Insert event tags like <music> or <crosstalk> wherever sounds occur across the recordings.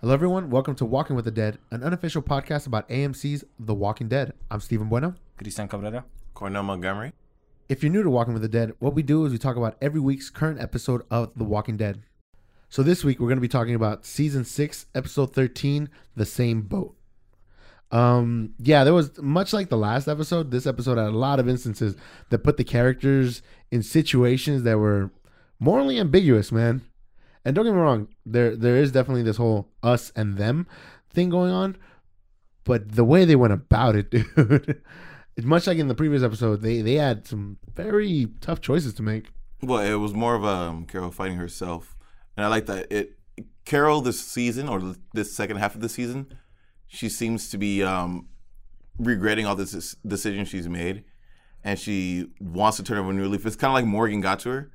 Hello, everyone. Welcome to Walking with the Dead, an unofficial podcast about AMC's The Walking Dead. I'm Steven Bueno. Kristian Cabrera. Cornell Montgomery. If you're new to Walking with the Dead, what we do is we talk about every week's current episode of The Walking Dead. So this week we're going to be talking about season 6, episode 13, The Same Boat. Um yeah, there was much like the last episode, this episode had a lot of instances that put the characters in situations that were morally ambiguous, man. And don't get me wrong, there there is definitely this whole us and them thing going on, but the way they went about it, <laughs> dude, much like in the previous episode, they they had some very tough choices to make. Well, it was more of um, Carol fighting herself, and I like that it. Carol this season or this second half of the season, she seems to be um, regretting all this decisions she's made, and she wants to turn over a new leaf. It's kind of like Morgan got to her,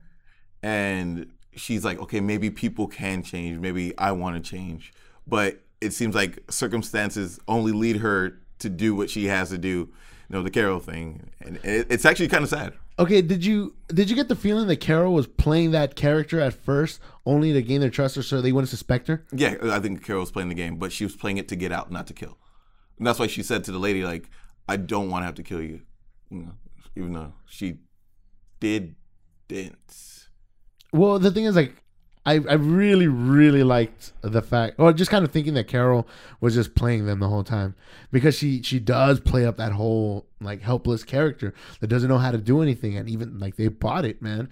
and she's like, okay, maybe people can change. Maybe I want to change, but it seems like circumstances only lead her to do what she has to do. You know, the Carol thing, and it, it's actually kind of sad. Okay, did you did you get the feeling that Carol was playing that character at first only to gain their trust, or so they wouldn't suspect her? Yeah, I think Carol was playing the game, but she was playing it to get out, not to kill. And that's why she said to the lady, like, "I don't want to have to kill you," you know, even though she did didn't. Well, the thing is, like, I I really really liked the fact, or just kind of thinking that Carol was just playing them the whole time because she she does play up that whole like helpless character that doesn't know how to do anything, and even like they bought it, man.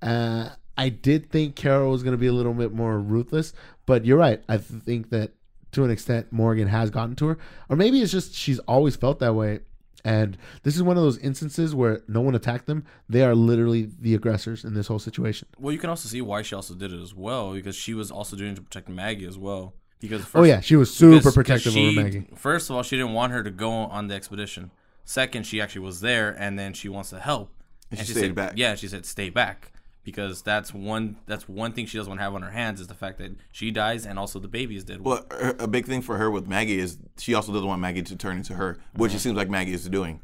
Uh, I did think Carol was gonna be a little bit more ruthless, but you're right. I think that to an extent Morgan has gotten to her, or maybe it's just she's always felt that way and this is one of those instances where no one attacked them. They are literally the aggressors in this whole situation. Well, you can also see why she also did it as well because she was also doing it to protect Maggie as well. Because oh, first, oh yeah, she was super because, protective she, over Maggie. First of all, she didn't want her to go on the expedition. Second, she actually was there, and then she wants to help. And, and she, she stayed said, back. Yeah, she said stay back because that's one that's one thing she doesn't want to have on her hands is the fact that she dies and also the baby is dead. Well, a big thing for her with Maggie is she also doesn't want Maggie to turn into her, which mm-hmm. it seems like Maggie is doing.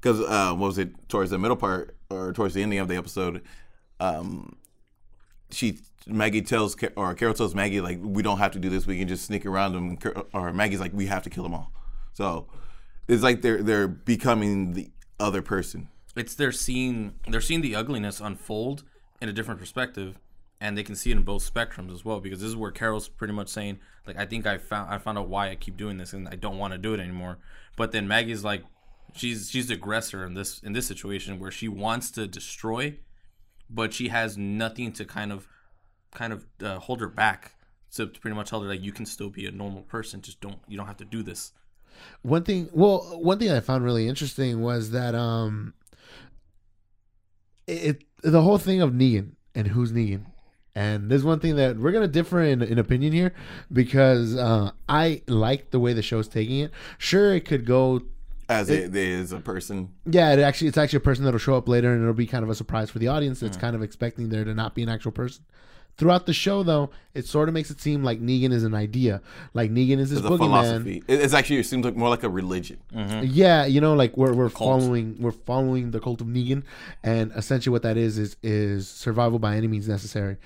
Because mm-hmm. uh, what was it towards the middle part or towards the ending of the episode? Um, she Maggie tells or Carol tells Maggie like we don't have to do this. We can just sneak around them. Or Maggie's like we have to kill them all. So it's like they're they're becoming the other person. It's they're seeing they're seeing the ugliness unfold in a different perspective and they can see it in both spectrums as well because this is where Carol's pretty much saying like I think I found I found out why I keep doing this and I don't want to do it anymore. But then Maggie's like she's she's the aggressor in this in this situation where she wants to destroy but she has nothing to kind of kind of uh, hold her back to, to pretty much tell her like you can still be a normal person just don't you don't have to do this. One thing well one thing I found really interesting was that um it the whole thing of Negan and who's Negan. And there's one thing that we're gonna differ in, in opinion here because uh, I like the way the show's taking it. Sure, it could go as it, it is a person. Yeah, it actually it's actually a person that'll show up later, and it'll be kind of a surprise for the audience that's mm. kind of expecting there to not be an actual person. Throughout the show, though, it sort of makes it seem like Negan is an idea, like Negan is this it's boogeyman. It's actually it seems like more like a religion. Mm-hmm. Yeah, you know, like we're we're following we're following the cult of Negan, and essentially what that is is is survival by any means necessary,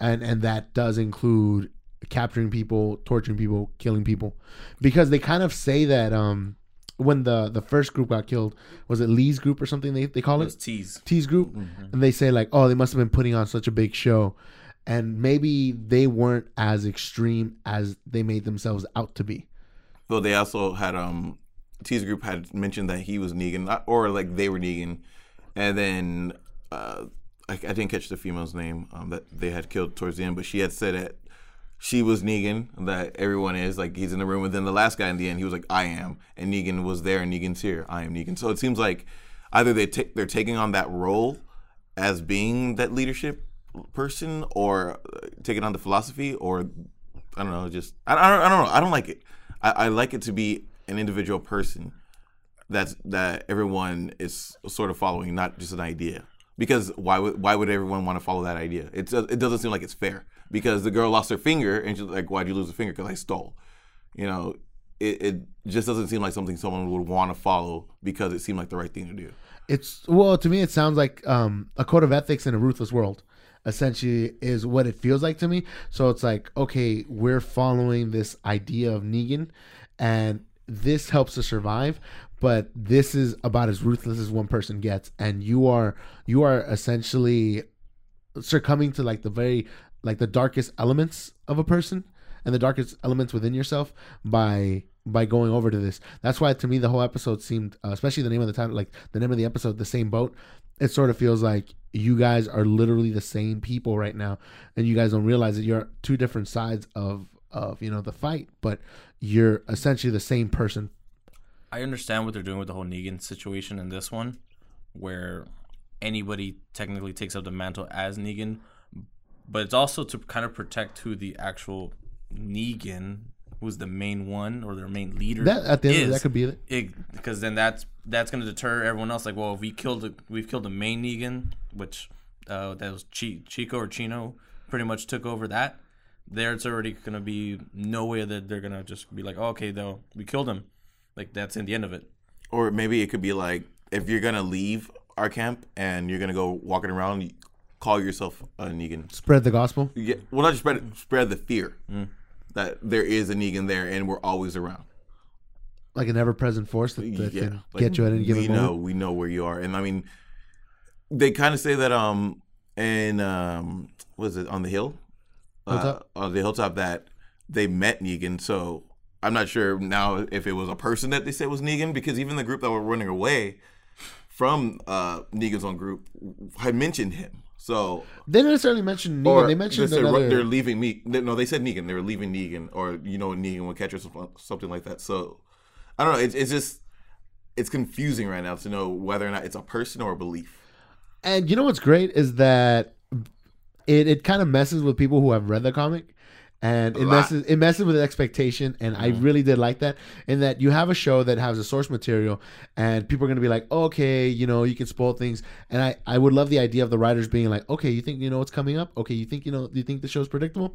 and and that does include capturing people, torturing people, killing people, because they kind of say that um when the the first group got killed was it Lee's group or something they, they call it, it T's. T's group. Mm-hmm. and they say like oh they must have been putting on such a big show and maybe they weren't as extreme as they made themselves out to be. Well, they also had um T's group had mentioned that he was Negan, or like they were Negan, and then uh, I, I didn't catch the female's name um, that they had killed towards the end, but she had said that she was Negan, that everyone is like he's in the room, and then the last guy in the end, he was like I am, and Negan was there, and Negan's here, I am Negan. So it seems like either they take they're taking on that role as being that leadership person or taking on the philosophy or I don't know, just I, I, don't, I don't know. I don't like it. I, I like it to be an individual person that's that everyone is sort of following, not just an idea. Because why would why would everyone want to follow that idea? It it doesn't seem like it's fair. Because the girl lost her finger and she's like, "Why'd you lose a finger? Because I stole." You know, it, it just doesn't seem like something someone would want to follow because it seemed like the right thing to do. It's well to me, it sounds like um, a code of ethics in a ruthless world essentially is what it feels like to me. So it's like, okay, we're following this idea of Negan, and this helps to survive. But this is about as ruthless as one person gets, and you are you are essentially succumbing to like the very like the darkest elements of a person and the darkest elements within yourself by by going over to this. That's why to me the whole episode seemed, uh, especially the name of the title, like the name of the episode, the same boat. It sort of feels like you guys are literally the same people right now, and you guys don't realize that you're two different sides of of you know the fight, but you're essentially the same person. I understand what they're doing with the whole Negan situation in this one, where anybody technically takes up the mantle as Negan, but it's also to kind of protect who the actual Negan, who's the main one or their main leader. That at the end is. it, that could be it. it because then that's that's going to deter everyone else. Like, well, if we killed the, we've killed the main Negan, which uh, that was Chi, Chico or Chino, pretty much took over that. There, it's already going to be no way that they're going to just be like, oh, okay, though we killed him. Like that's in the end of it. Or maybe it could be like if you're gonna leave our camp and you're gonna go walking around, call yourself a Negan. Spread the gospel. Yeah, well, not just spread it, spread the fear that there is a Negan there and we're always around. like an ever-present force that, that yeah, can like, get you at any given we moment. know we know where you are, and I mean, they kind of say that um and um what is it on the hill, uh, on the hilltop that they met Negan. So I'm not sure now if it was a person that they said was Negan because even the group that were running away from uh Negan's own group had mentioned him. So They didn't necessarily mention Negan. they mentioned they said, another. they're leaving me. No, they said Negan. They were leaving Negan, or you know, Negan would catch or something- something like that. So I don't know. It's, it's just it's confusing right now to know whether or not it's a person or a belief. And you know what's great is that it, it kind of messes with people who have read the comic. And it lot. messes it messes with expectation, and I mm-hmm. really did like that. In that you have a show that has a source material, and people are gonna be like, okay, you know, you can spoil things. And I I would love the idea of the writers being like, okay, you think you know what's coming up? Okay, you think you know? Do you think the show's predictable?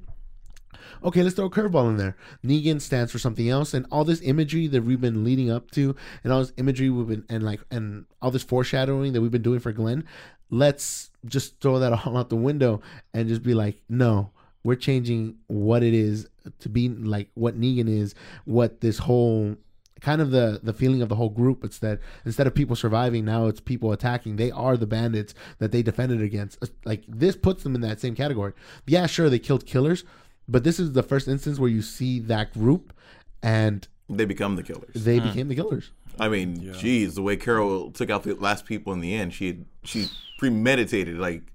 Okay, let's throw a curveball in there. Negan stands for something else, and all this imagery that we've been leading up to, and all this imagery we've been, and like, and all this foreshadowing that we've been doing for Glenn, let's just throw that <laughs> all out the window and just be like, no, we're changing what it is to be like what Negan is, what this whole kind of the the feeling of the whole group. It's that instead of people surviving, now it's people attacking. They are the bandits that they defended against. Uh, like this puts them in that same category. Yeah, sure, they killed killers, but this is the first instance where you see that group and They become the killers. they hmm. became the killers. I mean, geez, the way Carol took out the last people in the end, she she premeditated. Like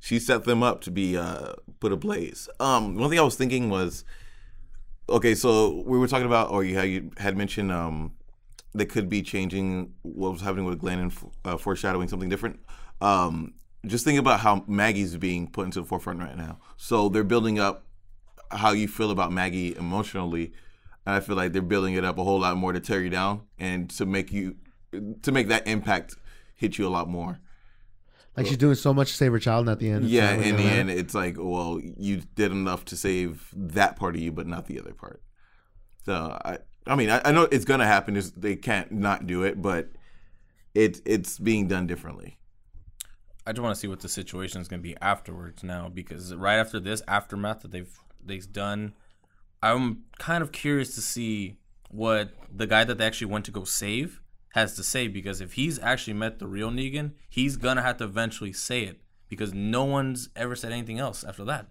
she set them up to be uh, put ablaze. Um, one thing I was thinking was, okay, so we were talking about, or you had, you had mentioned um, they could be changing what was happening with Glenn and uh, foreshadowing something different. Um, just think about how Maggie's being put into the forefront right now. So they're building up how you feel about Maggie emotionally. And I feel like they're building it up a whole lot more to tear you down and to make you to make that impact hit you a lot more. Like she's doing so much to save her child, and at the end, it's Yeah, not really in the gonna end, matter. it's like, well, you did enough to save that part of you, but not the other part. So I, I mean, I, I know it's gonna happen. Is they can't not do it, but it's it's being done differently. I just want to see what the situation is going to be afterwards now because right after this aftermath that they've they've done, I'm kind of curious to see what the guy that they actually went to go save has to say because if he's actually met the real Negan, he's gonna have to eventually say it because no one's ever said anything else after that.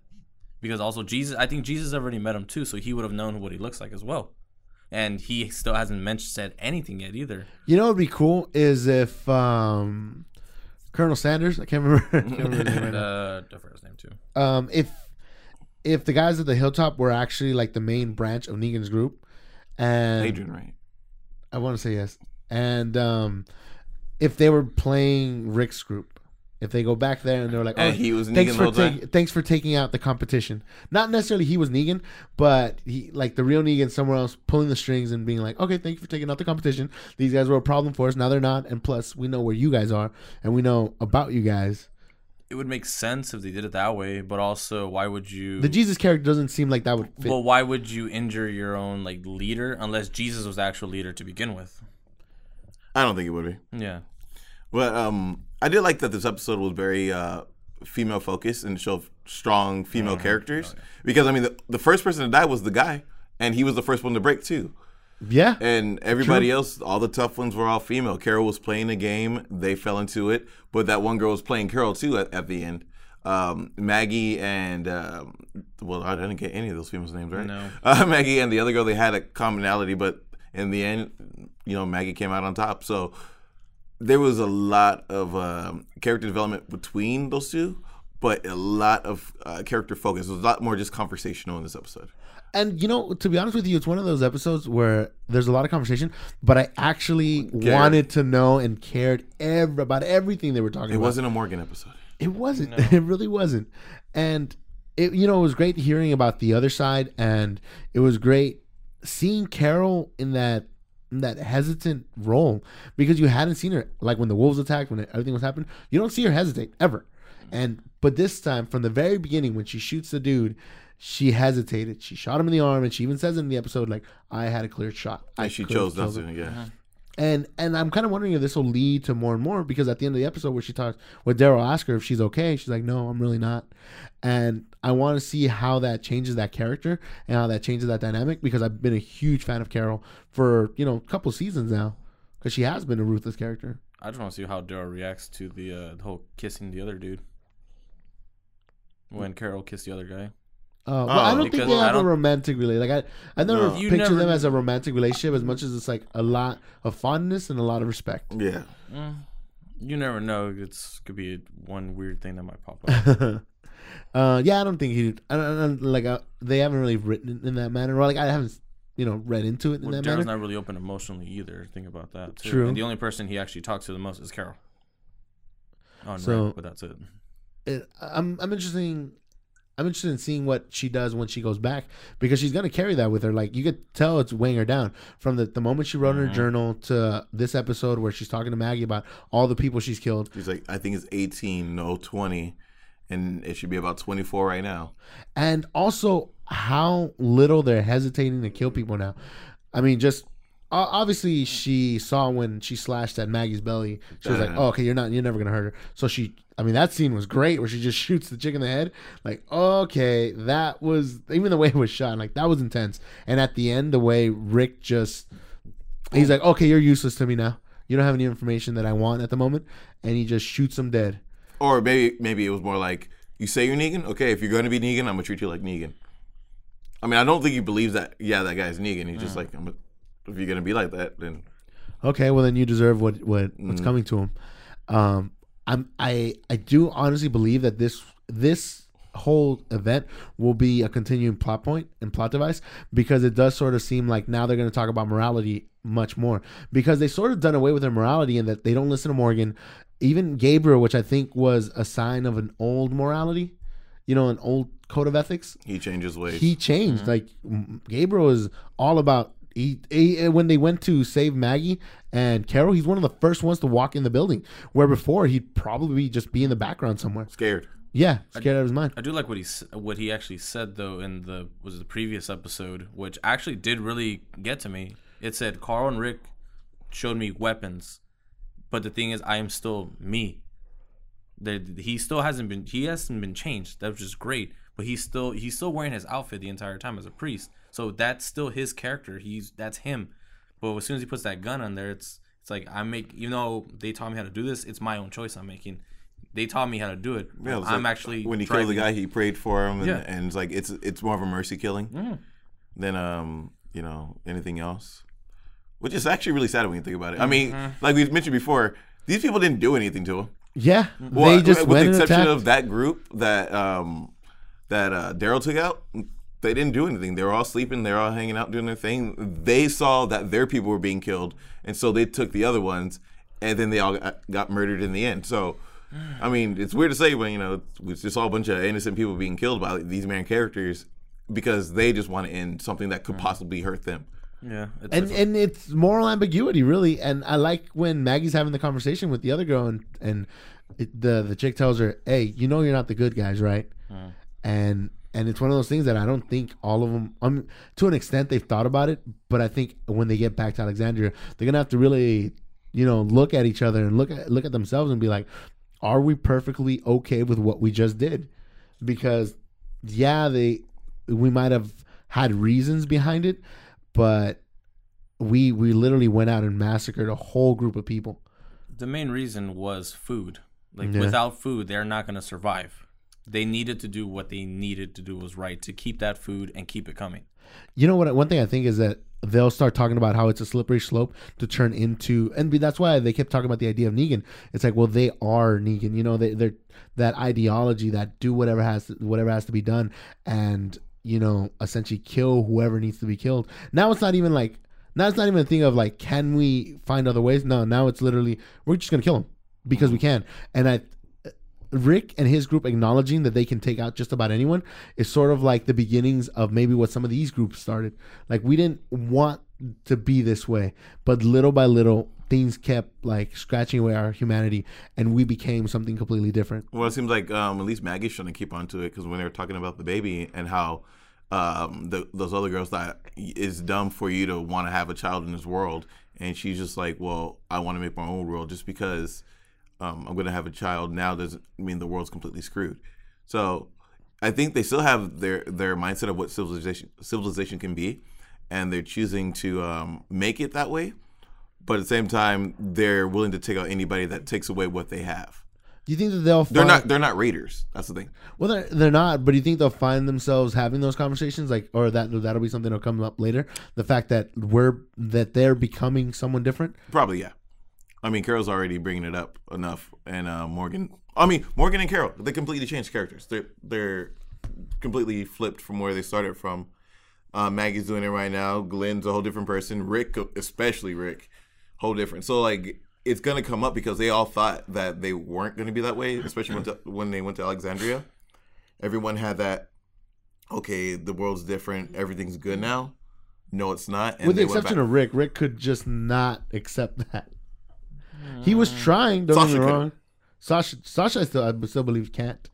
Because also Jesus, I think Jesus already met him too, so he would have known what he looks like as well. And he still hasn't mentioned said anything yet either. You know what would be cool is if um, Colonel Sanders, I can't remember, <laughs> I can't remember his name right now. Uh, I forgot his name too. um, if if the guys at the hilltop were actually like the main branch of Negan's group, and Adrian, right? I want to say yes, and um, if they were playing Rick's group, if they go back there and they're like, And oh, he was thanks Negan for the whole time? take, thanks for taking out the competition. Not necessarily he was Negan, but he like the real Negan somewhere else pulling the strings and being like, okay, thank you for taking out the competition. These guys were a problem for us. Now they're not, and plus we know where you guys are, and we know about you guys. it would make sense if they did it that way, but also why would you The Jesus character doesn't seem like that would fit. Well, why would you injure your own like leader unless Jesus was the actual leader to begin with? I don't think it would be. Yeah. But um, I did like that this episode was very uh, female focused and showed strong female Mm-hmm. characters. Oh, Because I mean, the, the first person to die was the guy, and he was the first one to break too. Yeah. And everybody else, all the tough ones were all female. Carol was playing the game; they fell into it. But that one girl was playing Carol too at, at the end. Um, Maggie and um, well, I didn't get any of those females' names right. No. Uh, <laughs> Maggie and the other girl, they had a commonality, but in the end, you know, Maggie came out on top. So there was a lot of um, character development between those two, but a lot of uh, character focus. It was a lot more just conversational in this episode. And you know, to be honest with you, it's one of those episodes where there's a lot of conversation, but I actually wanted to know and cared ev- about everything they were talking It about. It wasn't a Morgan episode. It wasn't. <laughs> It really wasn't. And it, you know, it was great hearing about the other side, and it was great seeing Carol in that in that hesitant role because you hadn't seen her like when the wolves attacked, when everything was happening. You don't see her hesitate ever. And but this time, from the very beginning, when she shoots the dude, she hesitated. She shot him in the arm, and she even says in the episode, like, "I had a clear shot." I And she chose not killed him." to. Yeah. Uh-huh. And and I'm kind of wondering if this will lead to more and more because at the end of the episode where she talks, where Daryl asks her if she's okay, she's like, "No, I'm really not." And I want to see how that changes that character and how that changes that dynamic because I've been a huge fan of Carol for you know a couple seasons now because she has been a ruthless character. I just want to see how Daryl reacts to the, uh, the whole kissing the other dude. When Carol kissed the other guy. Uh, well, I Oh, don't think they have a romantic relationship. Like I, I never No. Picture never- them as a romantic relationship as much as it's like a lot of fondness and a lot of respect. Yeah. Mm, you never know. It's could be one weird thing that might pop up. <laughs> uh, yeah, I don't think he. I don't, I don't- like uh, they haven't really written it in that manner. Or like I haven't, you know, read into it in well, that Daryl's manner. not really open emotionally either. Think about that. Too. True. And the only person he actually talks to the most is Carol. On So- Rick, but that's it. It, I'm I'm interesting. I'm interested in seeing what she does when she goes back because she's gonna carry that with her. Like you could tell it's weighing her down from the, the moment she wrote in her mm-hmm. journal to this episode where she's talking to Maggie about all the people she's killed. She's like, I think it's 18, no 20. And it should be about 24 right now. and also how little they're hesitating to kill people now. I mean, just obviously she saw when she slashed at Maggie's belly. She was like. "Oh, okay, you're not, you're never gonna hurt her." So she, I mean, that scene was great where she just <laughs> shoots the chick in the head. Like, okay, that was even the way it was shot. Like that was intense. And at the end, the way Rick just, he's like, "Okay, you're useless to me now. You don't have any information that I want at the moment," and he just shoots him dead. Or maybe maybe it was more like, you say you're Negan? Okay, if you're going to be Negan, I'm going to treat you like Negan. I mean, I don't think he believes that, yeah, that guy's Negan. He's just like, I'm, if you're going to be like that, then Okay, well then you deserve what what what's coming to him. Um, I'm I I do honestly believe that this this whole event will be a continuing plot point and plot device because it does sort of seem like now they're going to talk about morality much more because they sort of done away with their morality and that they don't listen to Morgan, even Gabriel, which I think was a sign of an old morality, you know, an old code of ethics he changes ways. he changed. Mm-hmm. Like Gabriel is all about. He, he when they went to save Maggie and Carol, he's one of the first ones to walk in the building. Where before he'd probably just be in the background somewhere. Scared. Yeah, scared out of his mind. I do like what he what he actually said though in the was it the previous episode, which actually did really get to me. It said Carl and Rick showed me weapons, but the thing is, I am still me. The, he still hasn't been he hasn't been changed. That was just great, but he's still he's still wearing his outfit the entire time as a priest. So that's still his character. He's that's him. But as soon as he puts that gun on there, it's it's like I make even though they taught me how to do this, it's my own choice I'm making. They taught me how to do it. Yeah, it I'm like actually when he killed the guy, he prayed for him, and, Yeah. and it's like it's it's more of a mercy killing Mm. than um you know anything else, which is actually really sad when you think about it. I mean, Mm-hmm. like we've mentioned before, these people didn't do anything to him. Yeah, Well, they just with went the exception of that group that um that uh, Daryl took out. They didn't do anything. They were all sleeping. They were all hanging out doing their thing. They saw that their people were being killed, and so they took the other ones, and then they all got, got murdered in the end. So, I mean, it's weird to say, but you know, it's just all a bunch of innocent people being killed by these main characters because they just want to end something that could mm. possibly hurt them. Yeah, it's, and it's- and it's moral ambiguity really and i like when maggie's having the conversation with the other girl and and it, the the chick tells her hey you know you're not the good guys right mm. and and it's one of those things that i don't think all of them um to an extent they've thought about it but i think when they get back to alexandria they're gonna have to really you know look at each other and look at look at themselves and be like are we perfectly okay with what we just did? Because yeah, they we might have had reasons behind it, but we we literally went out and massacred a whole group of people. The main reason was food. Like Yeah. without food, they're not going to survive. They needed to do what they needed to do was right to keep that food and keep it coming. You know what? One thing I think is that they'll start talking about how it's a slippery slope to turn into, and that's why they kept talking about the idea of Negan. It's like, well, they are Negan. You know, they, they're that ideology that do whatever has to, whatever has to be done, and you know, essentially kill whoever needs to be killed. Now it's not even like now it's not even a thing of like, can we find other ways? No, now it's literally we're just gonna kill him because we can. And I Rick and his group acknowledging that they can take out just about anyone is sort of like the beginnings of maybe what some of these groups started. Like we didn't want to be this way, but little by little things kept like scratching away our humanity and we became something completely different. Well, it seems like um, at least Maggie's trying to keep on to it because when they were talking about the baby and how um, the, those other girls thought it's dumb for you to want to have a child in this world, and she's just like, well, I want to make my own world just because um, I'm going to have a child now doesn't mean the world's completely screwed. So I think they still have their their mindset of what civilization civilization can be, and they're choosing to um, make it that way. But at the same time, they're willing to take out anybody that takes away what they have. Do you think that they'll They're not. They're not raiders. That's the thing. well they're, they're not but do you think they'll find themselves having those conversations like or that that'll be something that'll come up later the fact that we're that they're becoming someone different Probably yeah. I mean, Carol's already bringing it up enough, and uh, Morgan. I mean, Morgan and Carol. They completely changed characters. They're they're completely flipped from where they started from. Uh, Maggie's doing it right now. Glenn's a whole different person. Rick, especially Rick, whole different. So like, it's gonna come up because they all thought that they weren't gonna be that way, especially when, to, <laughs> when they went to Alexandria. Everyone had that. Okay, the world's different. Everything's good now. No, it's not. And with the exception of Rick, Rick could just not accept that. He was trying. Don't Sasha get me could. wrong. Sasha, Sasha, I still, I still believe can't.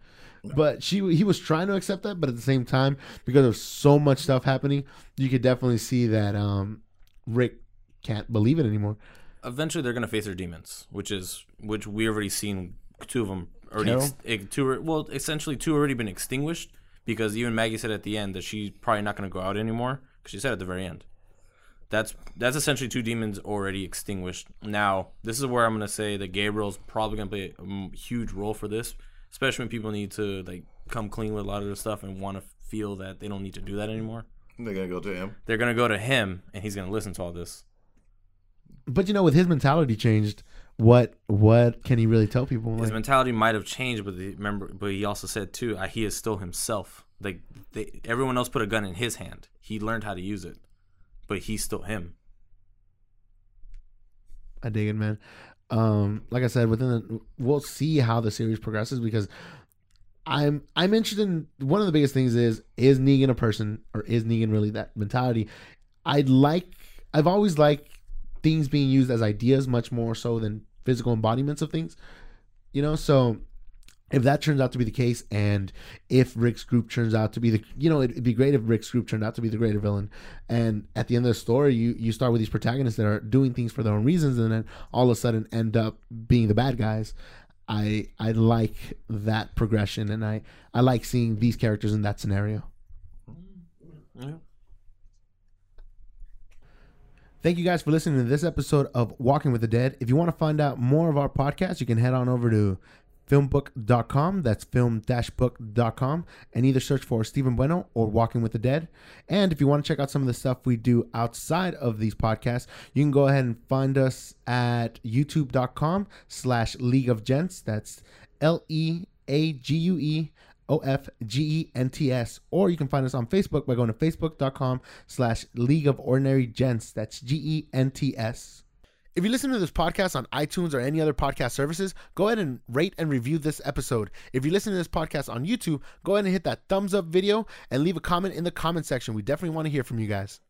But she, he was trying to accept that, but at the same time, because of so much stuff happening, you could definitely see that um, Rick can't believe it anymore. Eventually, they're going to face their demons, which is which we already seen two of them already. Ex- two, well, essentially two already been extinguished because even Maggie said at the end that she's probably not going to go out anymore because she said at the very end. That's that's essentially two demons already extinguished. Now, this is where I'm gonna say that Gabriel's probably gonna play a huge role for this, especially when people need to like come clean with a lot of this stuff and want to feel that they don't need to do that anymore. They're gonna go to him. They're gonna go to him and he's gonna listen to all this. But you know, with his mentality changed, what what can he really tell people? His Like, mentality might have changed, but the, remember, but he also said too, uh, he is still himself. Like they, everyone else put a gun in his hand. He learned how to use it, but he's still him. I dig it, man. Um, like I said, within the, we'll see how the series progresses because I'm I'm interested in one of the biggest things is is Negan a person or is Negan really that mentality? I'd like I've always liked things being used as ideas much more so than physical embodiments of things. You know, so if that turns out to be the case, and if Rick's group turns out to be the, you know, it'd be great if Rick's group turned out to be the greater villain. And at the end of the story, you you start with these protagonists that are doing things for their own reasons, and then all of a sudden end up being the bad guys. I I like that progression, and I I like seeing these characters in that scenario. Thank you guys for listening to this episode of Walking with the Dead. If you want to find out more of our podcast, you can head on over to filmbook.com. That's film-book.com and either search for Steven Bueno or Walking with the Dead. And if you want to check out some of the stuff we do outside of these podcasts, you can go ahead and find us at youtube.com slash League of Gents. That's L-E-A-G-U-E O F G E N T S, or you can find us on Facebook by going to facebook.com slash League of Ordinary Gents. That's G E N T S. If you listen to this podcast on iTunes or any other podcast services, go ahead and rate and review this episode. If you listen to this podcast on YouTube, go ahead and hit that thumbs up video and leave a comment in the comment section. We definitely want to hear from you guys.